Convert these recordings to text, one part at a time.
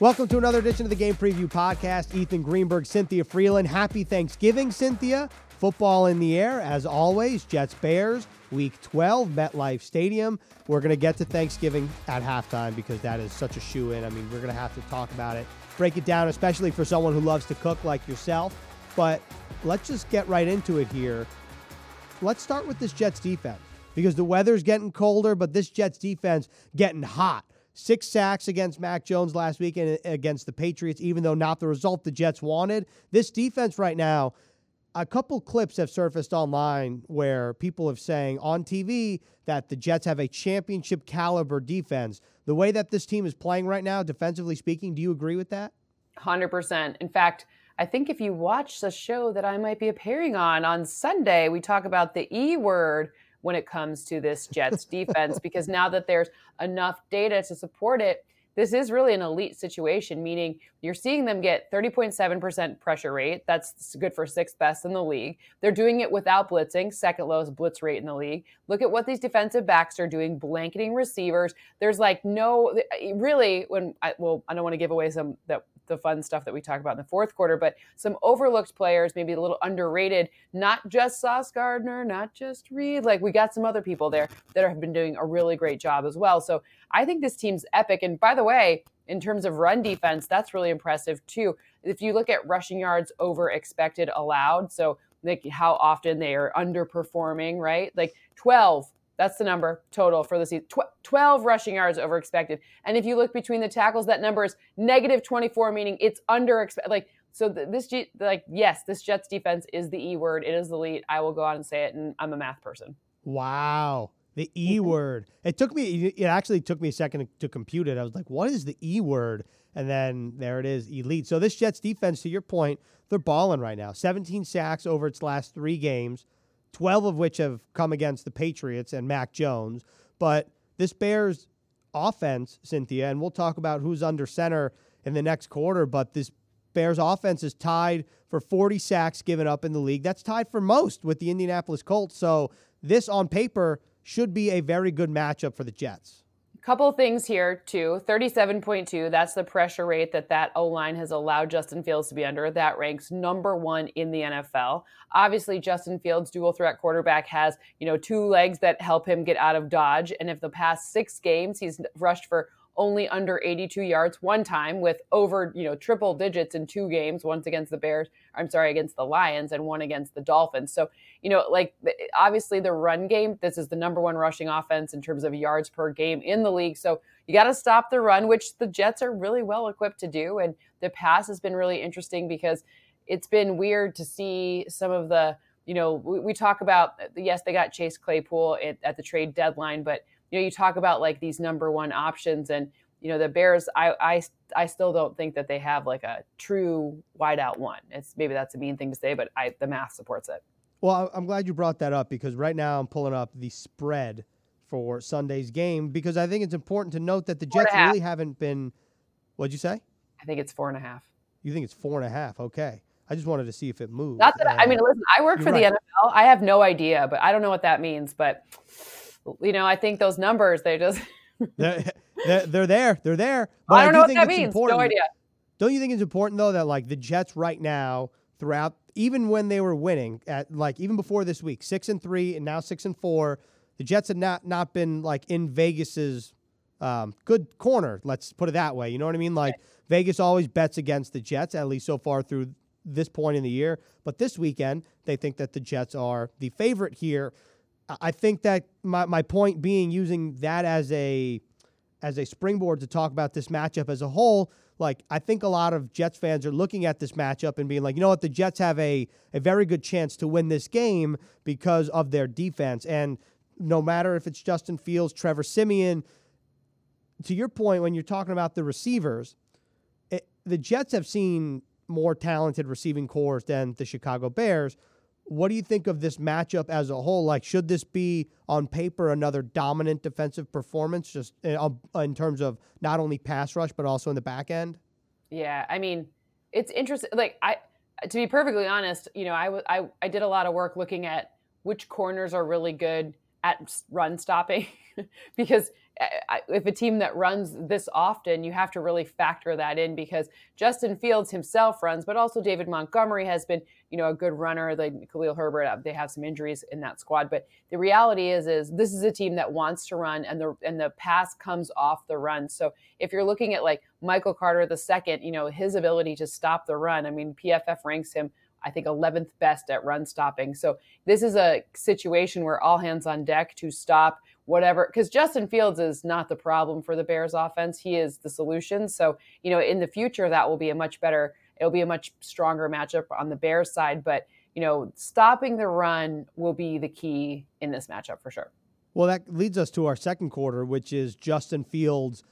Welcome to another edition of the Game Preview Podcast. Ethan Greenberg, Cynthia Frelund. Happy Thanksgiving, Cynthia. Football in the air, as always. Jets Bears, week 12, MetLife Stadium. We're going to get to Thanksgiving at halftime because that is such a shoe in. I mean, we're going to have to talk about it, break it down, especially for someone who loves to cook like yourself. But let's just get right into it here. Let's start with this Jets defense because the weather's getting colder, but this Jets defense getting hot. Six sacks against Mac Jones last week and against the Patriots, even though not the result the Jets wanted. This defense right now, a couple clips have surfaced online where people have saying on TV that the Jets have a championship caliber defense. The way that this team is playing right now, defensively speaking, do you agree with that? 100%. In fact, I think if you watch the show that I might be appearing on on Sunday, we talk about the E word when it comes to this Jets defense because now that there's enough data to support it, this is really an elite situation, meaning you're seeing them get 30.7% pressure rate. That's good for sixth best in the league. They're doing it without blitzing, second lowest blitz rate in the league. Look at what these defensive backs are doing, blanketing receivers. There's like no, really, when I, well, I don't want to give away some that the fun stuff that we talk about in the fourth quarter, but some overlooked players, maybe a little underrated. Not just Sauce Gardner, not just Reed. Like we got some other people there that have been doing a really great job as well. So I think this team's epic. And by the way, in terms of run defense, that's really impressive too. If you look at rushing yards over expected allowed, so like how often they are underperforming, right? Like 12 that's the number total for the season. Tw- 12 rushing yards over expected. And if you look between the tackles, that number is negative 24, meaning it's under expected. Like, so this, G- like, yes, this Jets defense is the E word. It is the lead. I will go out and say it, and I'm a math person. Wow. The E mm-hmm. word. It took me, it actually took me a second to compute it. I was like, what is the E word? And then there it is, elite. So this Jets defense, to your point, they're balling right now. 17 sacks over its last three games. 12 of which have come against the Patriots and Mac Jones. But this Bears offense, Cynthia, and we'll talk about who's under center in the next quarter, but this Bears offense is tied for 40 sacks given up in the league. That's tied for most with the Indianapolis Colts. So this on paper should be a very good matchup for the Jets. Couple things here too. 37.2, that's the pressure rate that that O-line has allowed Justin Fields to be under. That ranks number 1 in the NFL. Obviously, Justin Fields, dual threat quarterback has, you know, two legs that help him get out of dodge and if the past 6 games he's rushed for only under 82 yards one time with over, you know, triple digits in two games, once against the Bears, I'm sorry, against the Lions and one against the Dolphins. So, you know, like obviously the run game, this is the number one rushing offense in terms of yards per game in the league. So you got to stop the run, which the Jets are really well equipped to do. And the pass has been really interesting because it's been weird to see some of the, you know, we, we talk about, yes, they got Chase Claypool at, at the trade deadline, but you know, you talk about like these number one options and you know the Bears. I I I still don't think that they have like a true wideout one. It's maybe that's a mean thing to say, but I the math supports it. Well, I'm glad you brought that up because right now I'm pulling up the spread for Sunday's game because I think it's important to note that the Jets really haven't been. What'd you say? I think it's four and a half. You think it's four and a half? Okay. I just wanted to see if it moved. Not that uh, I mean, listen, I work for right. the NFL. I have no idea, but I don't know what that means. But you know, I think those numbers they just they're, they're, there. They're there. But I don't I do know what that means. Important. No idea. Don't you think it's important though that like the Jets right now throughout even when they were winning at like even before this week, six and three and now six and four, the Jets had not not been like in Vegas's um, good corner. Let's put it that way. You know what I mean? Like Vegas always bets against the Jets, at least so far through this point in the year. But this weekend, they think that the Jets are the favorite here. I think that my, my point being using that as a as a springboard to talk about this matchup as a whole, like I think a lot of Jets fans are looking at this matchup and being like, you know what, the Jets have a, a very good chance to win this game because of their defense. And no matter if it's Justin Fields, Trevor Siemian, to your point, when you're talking about the receivers, it, the Jets have seen more talented receiving corps than the Chicago Bears. What do you think of this matchup as a whole? Like, should this be on paper another dominant defensive performance, just in, uh, in terms of not only pass rush but also in the back end? Yeah, I mean, it's interesting. Like, I to be perfectly honest, you know, I, I, I did a lot of work looking at which corners are really good at run stopping, because if a team that runs this often, you have to really factor that in because Justin Fields himself runs, but also David Montgomery has been, you know, a good runner. Like Khalil Herbert, uh, they have some injuries in that squad, but the reality is, is this is a team that wants to run, and the and the pass comes off the run. So if you're looking at like Michael Carter the second, you know, his ability to stop the run. I mean, PFF ranks him I think 11th best at run stopping. So this is a situation where all hands on deck to stop whatever because Justin Fields is not the problem for the Bears offense. He is the solution. So, you know, in the future that will be a much better it'll be a much stronger matchup on the Bears side, but you know, stopping the run will be the key in this matchup for sure. Well, that leads us to our second quarter, which is Justin Fields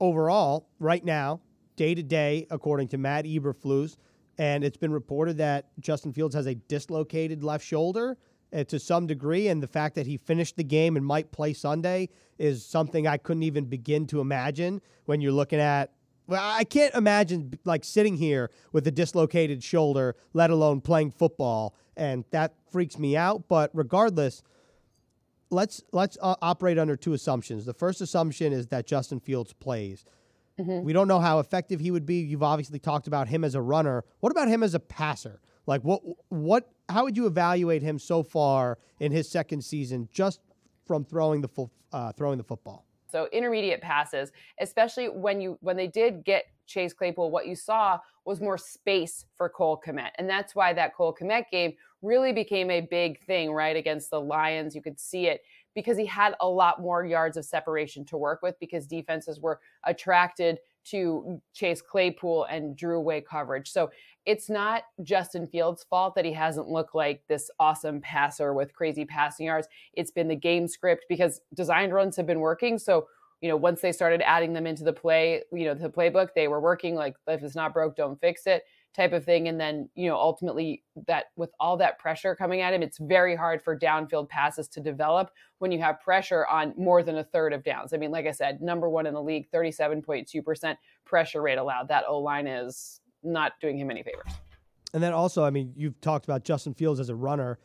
overall right now, day to day, according to Matt Eberflus. And it's been reported that Justin Fields has a dislocated left shoulder uh, to some degree. And the fact that he finished the game and might play Sunday is something I couldn't even begin to imagine when you're looking at. Well, I can't imagine like sitting here with a dislocated shoulder, let alone playing football, and that freaks me out. But regardless, let's let's uh, operate under two assumptions. The first assumption is that Justin Fields plays. Mm-hmm. We don't know how effective he would be. You've obviously talked about him as a runner. What about him as a passer? Like what what how would you evaluate him so far in his second season just from throwing the full, uh, throwing the football? So intermediate passes, especially when you when they did get Chase Claypool, what you saw was more space for Cole Kmet. And that's why that Cole Kmet game really became a big thing, right? Against the Lions. You could see it because he had a lot more yards of separation to work with because defenses were attracted to Chase Claypool and drew away coverage. So it's not Justin Fields' fault that he hasn't looked like this awesome passer with crazy passing yards. It's been the game script because designed runs have been working. So, you know, once they started adding them into the play, you know, the playbook, they were working like if it's not broke, don't fix it type of thing. And then, you know, ultimately that with all that pressure coming at him, it's very hard for downfield passes to develop when you have pressure on more than a third of downs. I mean, like I said, number one in the league, 37.2% pressure rate allowed. That O line is not doing him any favors. And then also, I mean, you've talked about Justin Fields as a runner.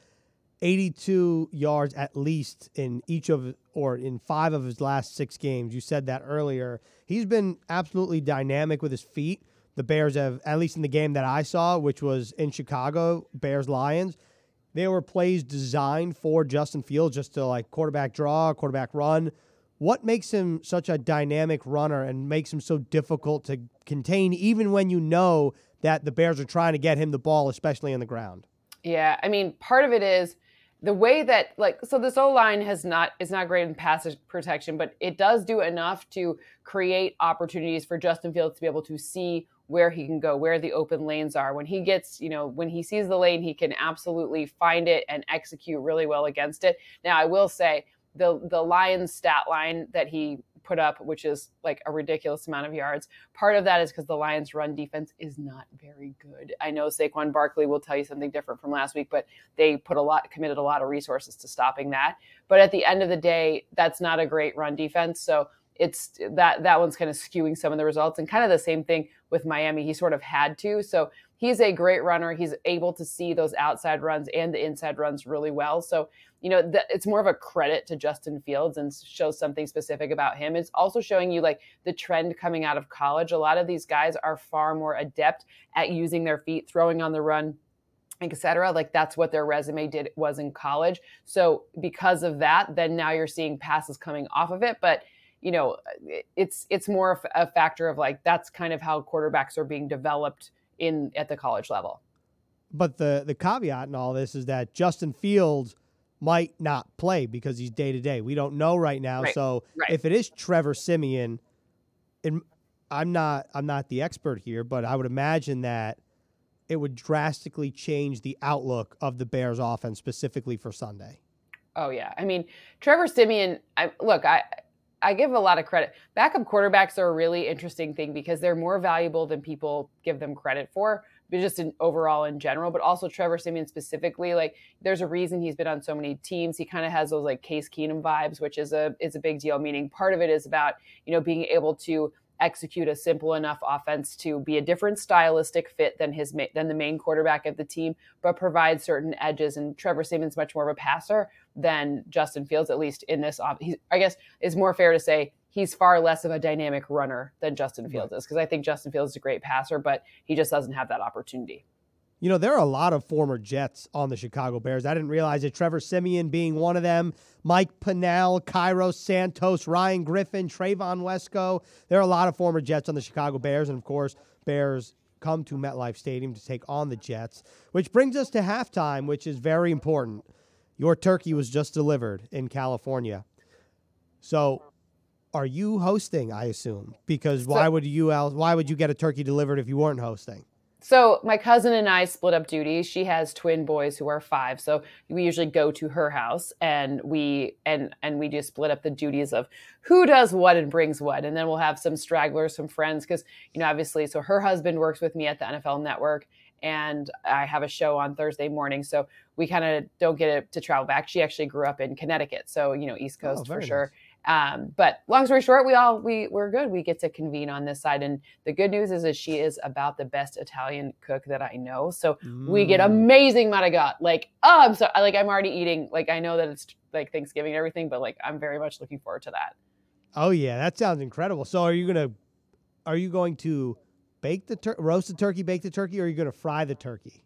82 yards at least in each of or in five of his last six games. You said that earlier. He's been absolutely dynamic with his feet. The Bears have, at least in the game that I saw, which was in Chicago, Bears Lions, they were plays designed for Justin Fields just to like quarterback draw, quarterback run. What makes him such a dynamic runner and makes him so difficult to contain, even when you know that the Bears are trying to get him the ball, especially on the ground? Yeah, I mean, part of it is the way that like so this O line has not is not great in pass protection, but it does do enough to create opportunities for Justin Fields to be able to see where he can go, where the open lanes are. When he gets, you know, when he sees the lane, he can absolutely find it and execute really well against it. Now, I will say the the Lions stat line that he put up, which is like a ridiculous amount of yards. Part of that is because the Lions' run defense is not very good. I know Saquon Barkley will tell you something different from last week, but they put a lot, committed a lot of resources to stopping that. But at the end of the day, that's not a great run defense. So it's that that one's kind of skewing some of the results, and kind of the same thing with Miami. He sort of had to. So he's a great runner. He's able to see those outside runs and the inside runs really well. So, you know, the, it's more of a credit to Justin Fields and shows something specific about him. It's also showing you like the trend coming out of college. A lot of these guys are far more adept at using their feet, throwing on the run, etc like that's what their resume did was in college so because of that then now you're seeing passes coming off of it but you know it's it's more a factor of like that's kind of how quarterbacks are being developed in at the college level. But the the caveat in all this is that Justin Fields might not play because he's day to day. We don't know right now. Right. So right. if it is Trevor Siemian, and I'm not I'm not the expert here, but I would imagine that it would drastically change the outlook of the Bears offense specifically for Sunday. Oh yeah. I mean, Trevor Siemian, I look, I I give a lot of credit. Backup quarterbacks are a really interesting thing because they're more valuable than people give them credit for, but just in overall in general. But also Trevor Siemian specifically, like there's a reason he's been on so many teams. He kind of has those like Case Keenum vibes, which is a is a big deal. Meaning part of it is about you know being able to execute a simple enough offense to be a different stylistic fit than his than the main quarterback of the team, but provide certain edges. And Trevor Siemian's much more of a passer than Justin Fields, at least in this. He's, I guess it's more fair to say he's far less of a dynamic runner than Justin Fields right. is because I think Justin Fields is a great passer, but he just doesn't have that opportunity. You know, there are a lot of former Jets on the Chicago Bears. I didn't realize it. Trevor Siemian being one of them, Mike Pennel, Cairo Santos, Ryan Griffin, Trevon Wesco. There are a lot of former Jets on the Chicago Bears. And of course, Bears come to MetLife Stadium to take on the Jets, which brings us to halftime, which is very important. Your turkey was just delivered in California. So, are you hosting? I assume because why would you? Why would you get a turkey delivered if you weren't hosting? So my cousin and I split up duties. She has twin boys who are five, so we usually go to her house and we and and we just split up the duties of who does what and brings what, and then we'll have some stragglers, some friends, because you know obviously. So her husband works with me at the NFL Network, and I have a show on Thursday morning, so we kind of don't get it to travel back. She actually grew up in Connecticut, so you know East Coast oh, for sure. Nice. Um, but long story short, we all we we're good. We get to convene on this side, and the good news is that she is about the best Italian cook that I know. So mm. we get mm. amazing marigot. Like oh, I'm so like I'm already eating. Like I know that it's like Thanksgiving and everything, but like I'm very much looking forward to that. Oh yeah, that sounds incredible. So are you gonna are you going to bake the tur- roast the turkey, bake the turkey, or are you gonna fry the turkey?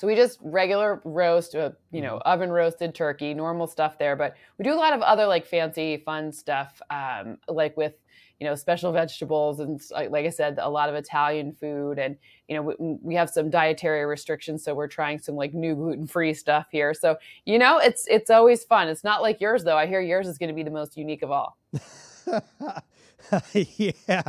So we just regular roast, uh, you know, mm-hmm. oven roasted turkey, normal stuff there. But we do a lot of other like fancy, fun stuff, um, like with you know special vegetables and like I said, a lot of Italian food. And you know, we, we have some dietary restrictions, so we're trying some like new gluten free stuff here. So you know, it's it's always fun. It's not like yours though. I hear yours is going to be the most unique of all. yeah,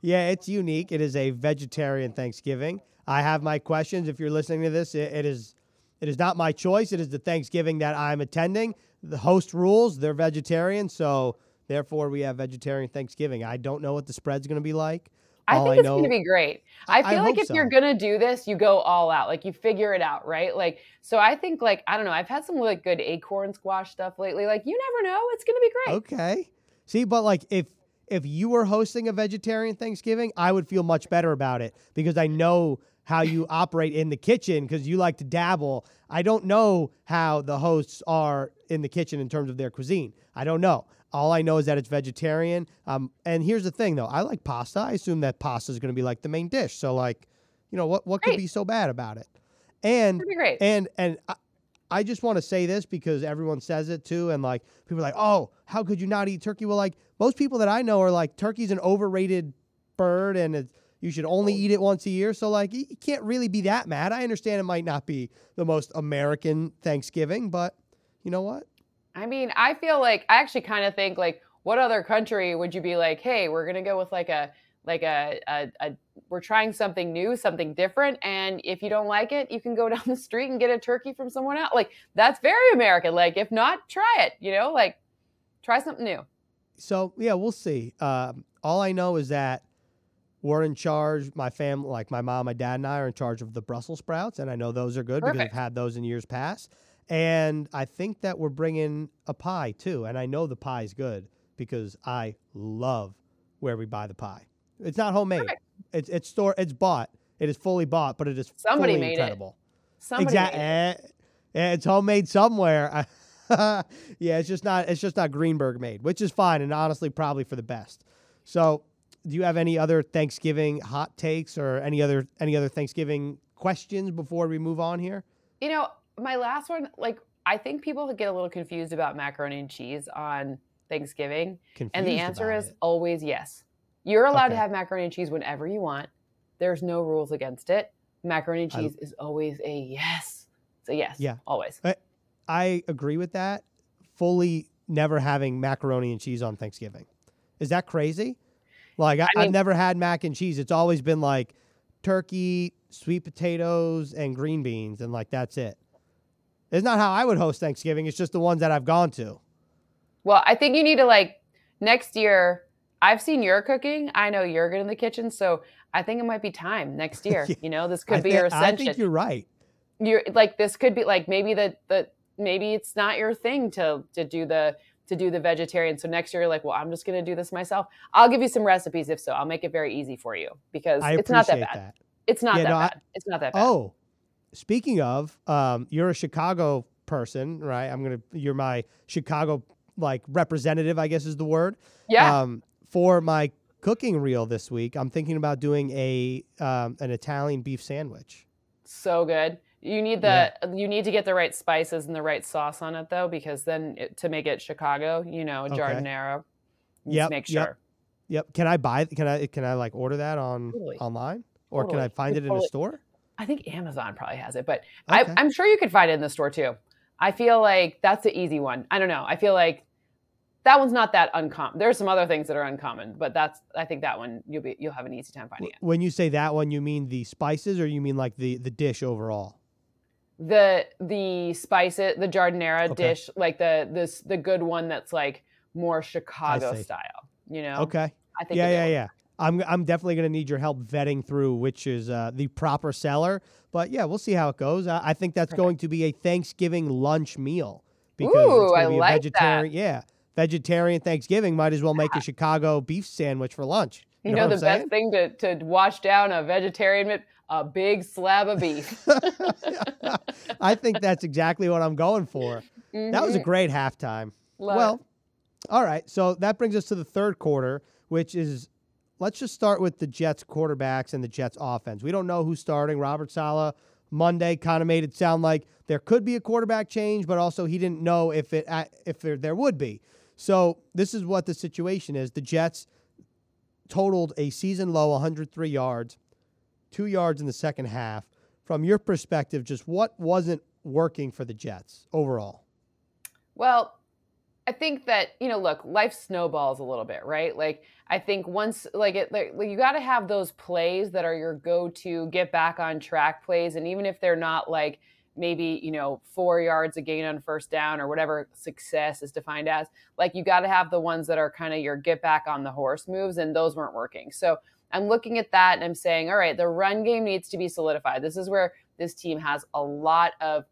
yeah, it's unique. It is a vegetarian Thanksgiving. I have my questions. If you're listening to this, it, it is it is not my choice. It is the Thanksgiving that I'm attending. The host rules. They're vegetarian, so therefore we have vegetarian Thanksgiving. I don't know what the spread's going to be like. I think I it's going to be great. I feel I like if so. you're going to do this, you go all out. Like you figure it out, right? Like so I think like I don't know, I've had some like good acorn squash stuff lately. Like you never know, it's going to be great. Okay. See, but like if if you were hosting a vegetarian Thanksgiving, I would feel much better about it because I know how you operate in the kitchen because you like to dabble. I don't know how the hosts are in the kitchen in terms of their cuisine. I don't know. All I know is that it's vegetarian. Um, and here's the thing, though. I like pasta. I assume that pasta is going to be like the main dish. So, like, you know, what what could be so bad about it? And great. and and I, I just want to say this because everyone says it too, and like people are like, "Oh, how could you not eat turkey?" Well, like most people that I know are like, turkey's an overrated bird, and it's you should only eat it once a year. So, like, you can't really be that mad. I understand it might not be the most American Thanksgiving, but you know what? I mean, I feel like I actually kind of think like, what other country would you be like, hey, we're gonna go with like a like a, a, a we're trying something new, something different, and if you don't like it, you can go down the street and get a turkey from someone else. Like that's very American. Like if not, try it. You know, like try something new. So yeah, we'll see. Um, all I know is that we're in charge. My family, like my mom, my dad, and I are in charge of the Brussels sprouts, and I know those are good Perfect. because I've had those in years past. And I think that we're bringing a pie too, and I know the pie is good because I love where we buy the pie. It's not homemade. Perfect. It's it's store. It's bought. It is fully bought, but it is somebody made incredible. it. Somebody exactly. Eh, eh, it's homemade somewhere. yeah, it's just not. It's just not Greenberg made, which is fine, and honestly, probably for the best. So do you have any other Thanksgiving hot takes or any other any other Thanksgiving questions before we move on here? You know, my last one, like I think people get a little confused about macaroni and cheese on Thanksgiving, confused and the answer is it. always yes. You're allowed okay. to have macaroni and cheese whenever you want. There's no rules against it. Macaroni and cheese I, is always a yes. So yes, yeah, always. I, I agree with that. Fully never having macaroni and cheese on Thanksgiving. Is that crazy? Like I, I have never had mac and cheese. It's always been like turkey, sweet potatoes, and green beans, and like that's it. It's not how I would host Thanksgiving. It's just the ones that I've gone to. Well, I think you need to like next year. I've seen your cooking. I know you're good in the kitchen, so I think it might be time next year. yeah, you know, this could I be th- your ascension. I think you're right. You're like this could be like maybe the the maybe it's not your thing to to do the to do the vegetarian. So next year, you're like, well, I'm just going to do this myself. I'll give you some recipes if so. I'll make it very easy for you because I it's not that bad. That. It's not yeah, that no, bad. I, it's not that bad. Oh, speaking of, um, you're a Chicago person, right? I'm gonna you're my Chicago like representative, I guess is the word. Yeah. Um, for my cooking reel this week, I'm thinking about doing a um, an Italian beef sandwich. So good. You need the yeah. you need to get the right spices and the right sauce on it though, because then it, to make it Chicago, you know, okay. giardiniera. Yep. Make sure. Yep. Yep. Can I buy? Can I? Can I like order that on totally. online, or totally. can I find it totally. in a store? I think Amazon probably has it, but okay. I, I'm sure you could find it in the store too. I feel like that's the easy one. I don't know. I feel like that one's not that uncommon. There's some other things that are uncommon, but that's I think that one you'll be you'll have an easy time finding it. When you say that one, you mean the spices, or you mean like the the dish overall? The the spices, the giardiniera okay. dish, like the this the good one that's like more Chicago style. You know? Okay. I think. Yeah, yeah, yeah. I'm I'm definitely going to need your help vetting through which is uh, the proper seller. But yeah, we'll see how it goes. I, I think that's Perfect. going to be a Thanksgiving lunch meal because Ooh, it's going to be a like vegetarian. That. Yeah, vegetarian Thanksgiving. Might as well make a Chicago beef sandwich for lunch. You, you know, know the best thing to to wash down a vegetarian a big slab of beef. I think that's exactly what I'm going for. Mm-hmm. That was a mm-hmm. great halftime. Love well, it. all right. So that brings us to the third quarter, which is let's just start with the Jets quarterbacks and the Jets offense. We don't know who's starting. Robert Saleh Monday kind of made it sound like there could be a quarterback change, but also he didn't know if it if there, there would be. So this is what the situation is. The Jets totaled a season low 103 yards, two yards in the second half. From your perspective, just what wasn't working for the Jets overall? Well, I think that you know, look, life snowballs a little bit, right? Like I think once, like it, like you got to have those plays that are your go-to get back on track plays, and even if they're not like maybe you know four yards a gain on first down or whatever success is defined as, like you got to have the ones that are kind of your get back on the horse moves, and those weren't working. So I'm looking at that and I'm saying, all right, the run game needs to be solidified. This is where this team has a lot of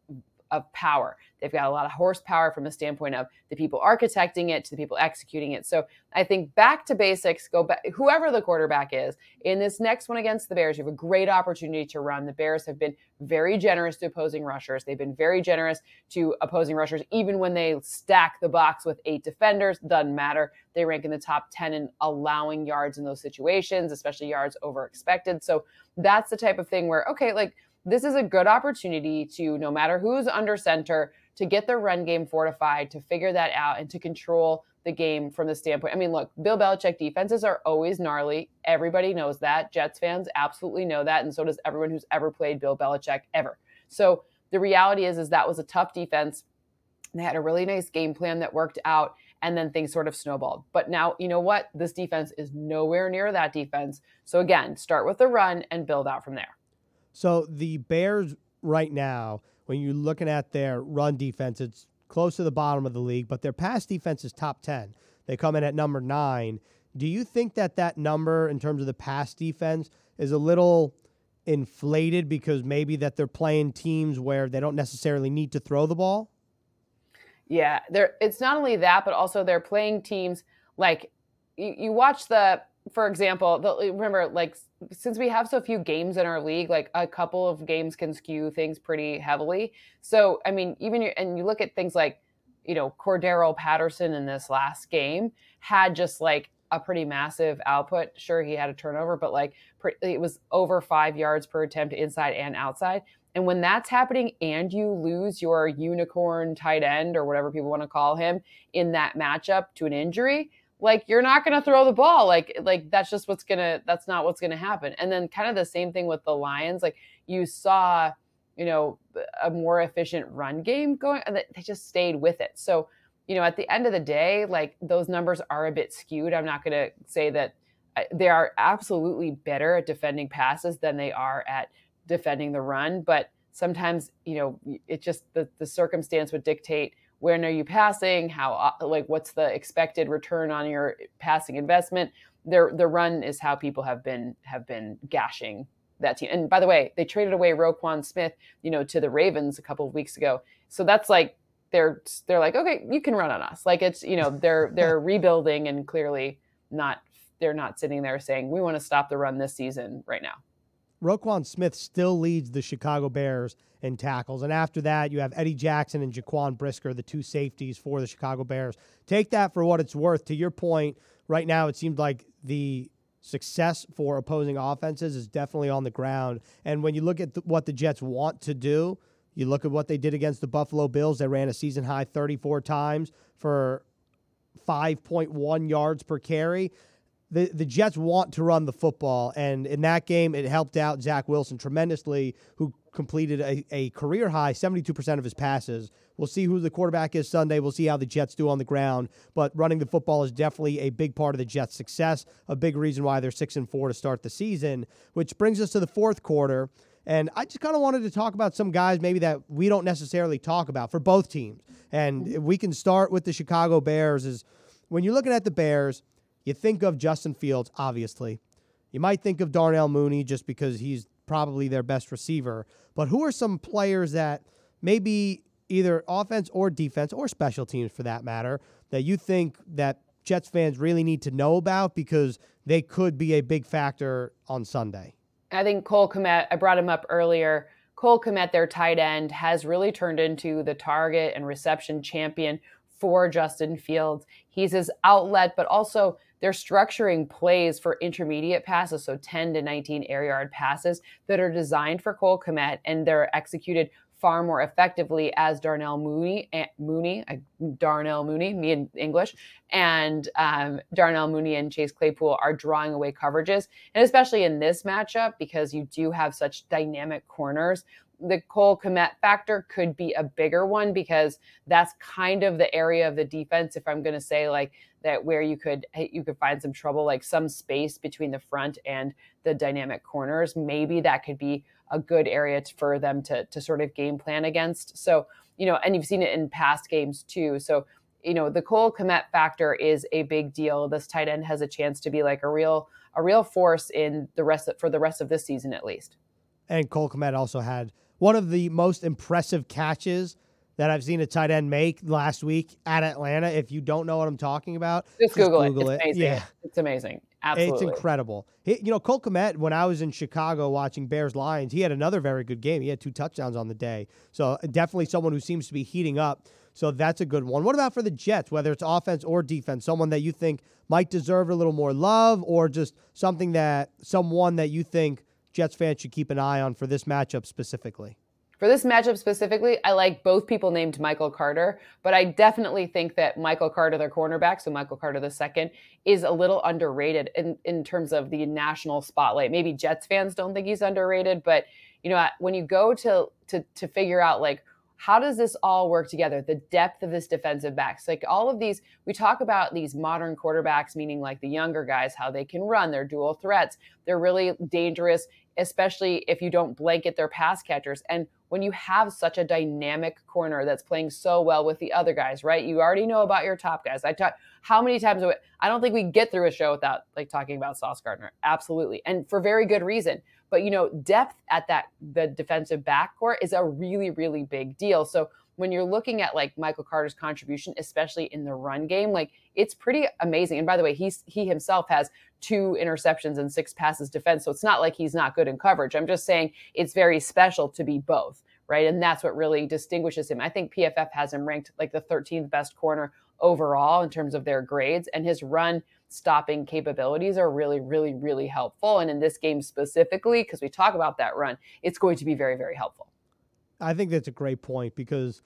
of power. They've got a lot of horsepower from the standpoint of the people architecting it to the people executing it. So I think back to basics, go back, whoever the quarterback is. In this next one against the Bears, you have a great opportunity to run. The Bears have been very generous to opposing rushers. They've been very generous to opposing rushers, even when they stack the box with eight defenders. Doesn't matter. They rank in the top 10 in allowing yards in those situations, especially yards over expected. So that's the type of thing where, okay, like, this is a good opportunity to, no matter who's under center, to get the run game fortified, to figure that out, and to control the game from the standpoint. I mean, look, Bill Belichick defenses are always gnarly. Everybody knows that. Jets fans absolutely know that, and so does everyone who's ever played Bill Belichick ever. So the reality is, is that was a tough defense. They had a really nice game plan that worked out, and then things sort of snowballed. But now, you know what? This defense is nowhere near that defense. So again, start with the run and build out from there. So the Bears right now, when you're looking at their run defense, it's close to the bottom of the league, but their pass defense is top 10. They come in at number nine. Do you think that that number in terms of the pass defense is a little inflated because maybe that they're playing teams where they don't necessarily need to throw the ball? Yeah, they're, it's not only that, but also they're playing teams like you, you watch the for example, the, remember, like, since we have so few games in our league, like a couple of games can skew things pretty heavily. So, I mean, even and you look at things like, you know, Cordarrelle Patterson in this last game had just like a pretty massive output. Sure, he had a turnover, but like it was over five yards per attempt inside and outside. And when that's happening and you lose your unicorn tight end or whatever people want to call him in that matchup to an injury, like you're not going to throw the ball like like that's just what's going to that's not what's going to happen. And then kind of the same thing with the lions like you saw you know a more efficient run game going and they just stayed with it. So you know at the end of the day like those numbers are a bit skewed. I'm not going to say that uh, they are absolutely better at defending passes than they are at defending the run but sometimes you know it just the, the circumstance would dictate when are you passing? How uh, like what's the expected return on your passing investment? Their the run is how people have been have been gashing that team. And by the way they traded away Roquan Smith you know to the Ravens a couple of weeks ago. So that's like they're they're like okay you can run on us. Like it's you know they're they're rebuilding and clearly not they're not sitting there saying we want to stop the run this season right now Roquan Smith still leads the Chicago Bears in tackles. And after that, you have Eddie Jackson and Jaquan Brisker, the two safeties for the Chicago Bears. Take that for what it's worth. To your point, right now it seems like the success for opposing offenses is definitely on the ground. And when you look at what the Jets want to do, you look at what they did against the Buffalo Bills. They ran a season high 34 times for 5.1 yards per carry the, the Jets want to run the football. And in that game, it helped out Zach Wilson tremendously, who completed a, a career high 72% of his passes. We'll see who the quarterback is Sunday. We'll see how the Jets do on the ground. But running the football is definitely a big part of the Jets' success, a big reason why they're 6 and 4 to start the season, which brings us to the fourth quarter. And I just kind of wanted to talk about some guys maybe that we don't necessarily talk about for both teams. And we can start with the Chicago Bears is when you're looking at the Bears – you think of Justin Fields, obviously. You might think of Darnell Mooney just because he's probably their best receiver. But who are some players that maybe either offense or defense or special teams for that matter that you think that Jets fans really need to know about because they could be a big factor on Sunday? I think Cole Kmet, I brought him up earlier. Cole Kmet, their tight end, has really turned into the target and reception champion for Justin Fields. He's his outlet, but also they're structuring plays for intermediate passes, so 10 to 19 air yard passes that are designed for Cole Kmet, and they're executed far more effectively as Darnell Mooney, eh, Mooney, Darnell Mooney, me in English, and um, Darnell Mooney and Chase Claypool are drawing away coverages, and especially in this matchup because you do have such dynamic corners the Cole Kmet factor could be a bigger one because that's kind of the area of the defense. If I'm going to say like that, where you could you could find some trouble, like some space between the front and the dynamic corners, maybe that could be a good area for them to to sort of game plan against. So you know, and you've seen it in past games too. So you know, the Cole Kmet factor is a big deal. This tight end has a chance to be like a real a real force in the rest of, for the rest of this season at least. And Cole Kmet also had one of the most impressive catches that I've seen a tight end make last week at Atlanta. If you don't know what I'm talking about, just, just Google, Google, it. It's it. Yeah, it's amazing. Absolutely. It's incredible. He, you know, Cole Kmet, when I was in Chicago watching Bears Lions, he had another very good game. He had two touchdowns on the day. So uh, definitely someone who seems to be heating up. So that's a good one. What about for the Jets, whether it's offense or defense? Someone that you think might deserve a little more love or just something that someone that you think Jets fans should keep an eye on for this matchup specifically? For this matchup specifically, I like both people named Michael Carter, but I definitely think that Michael Carter, their cornerback, so Michael Carter the second, is a little underrated in, in terms of the national spotlight. Maybe Jets fans don't think he's underrated, but you know, when you go to to to figure out like how does this all work together? The depth of this defensive backs, like all of these, we talk about these modern quarterbacks, meaning like the younger guys, how they can run, they're dual threats, they're really dangerous especially if you don't blanket their pass catchers. And when you have such a dynamic corner that's playing so well with the other guys, right? You already know about your top guys. I talk how many times I don't think we get through a show without like talking about Sauce Gardner. Absolutely. And for very good reason. But you know, depth at that the defensive backcourt is a really, really big deal. So when you're looking at like Michael Carter's contribution, especially in the run game, like it's pretty amazing. And by the way, he's he himself has two interceptions and six passes defense. So it's not like he's not good in coverage. I'm just saying it's very special to be both, right? And that's what really distinguishes him. I think PFF has him ranked like the 13th best corner overall in terms of their grades, and his run stopping capabilities are really, really, really helpful. And in this game specifically, because we talk about that run, it's going to be very, very helpful. I think that's a great point because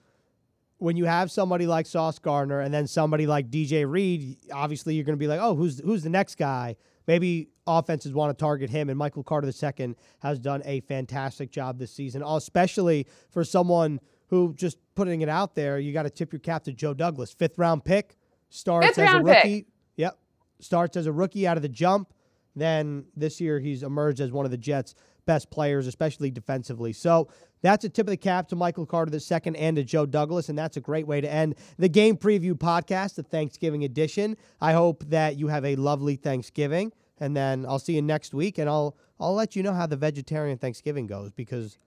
when you have somebody like Sauce Gardner and then somebody like DJ Reed, obviously you're going to be like, oh, who's who's the next guy? Maybe offenses want to target him, and Michael Carter II has done a fantastic job this season, especially for someone who just putting it out there. You got to tip your cap to Joe Douglas, fifth round pick, starts fifth as a rookie. Pick. Yep, starts as a rookie out of the jump. Then this year he's emerged as one of the Jets' best players, especially defensively. So that's a tip of the cap to Michael Carter II and to Joe Douglas, and that's a great way to end the game preview podcast, the Thanksgiving edition. I hope that you have a lovely Thanksgiving, and then I'll see you next week, and I'll I'll let you know how the vegetarian Thanksgiving goes because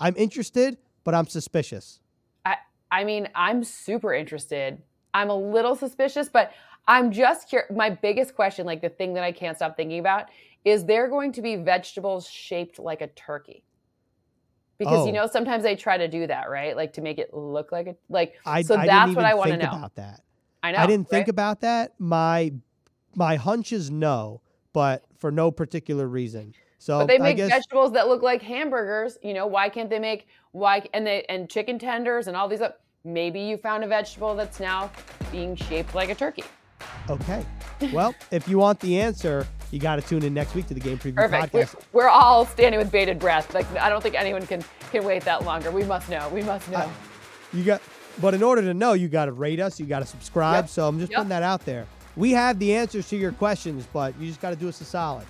I'm interested, but I'm suspicious. I I mean, I'm super interested. I'm a little suspicious, but I'm just curious. My biggest question, like the thing that I can't stop thinking about, is there going to be vegetables shaped like a turkey? Because Oh. you know sometimes they try to do that, right? Like to make it look like a like. I, so I that's didn't what even I want to think know. about that. I know. I didn't think right? about that. My my hunch is no, but for no particular reason. So But they make guess vegetables that look like hamburgers. You know, why can't they make why and they and chicken tenders and all these? up- Maybe you found a vegetable that's now being shaped like a turkey. okay. Well, if you want the answer, you got to tune in next week to the Game Preview Perfect. We're, podcast. we're all standing with bated breath. Like I don't think anyone can can wait that longer. We must know. We must know. You got, but in order to know, you got to rate us. You got to subscribe. Yep. So I'm just Yep. putting that out there. We have the answers to your questions, but you just got to do us a solid.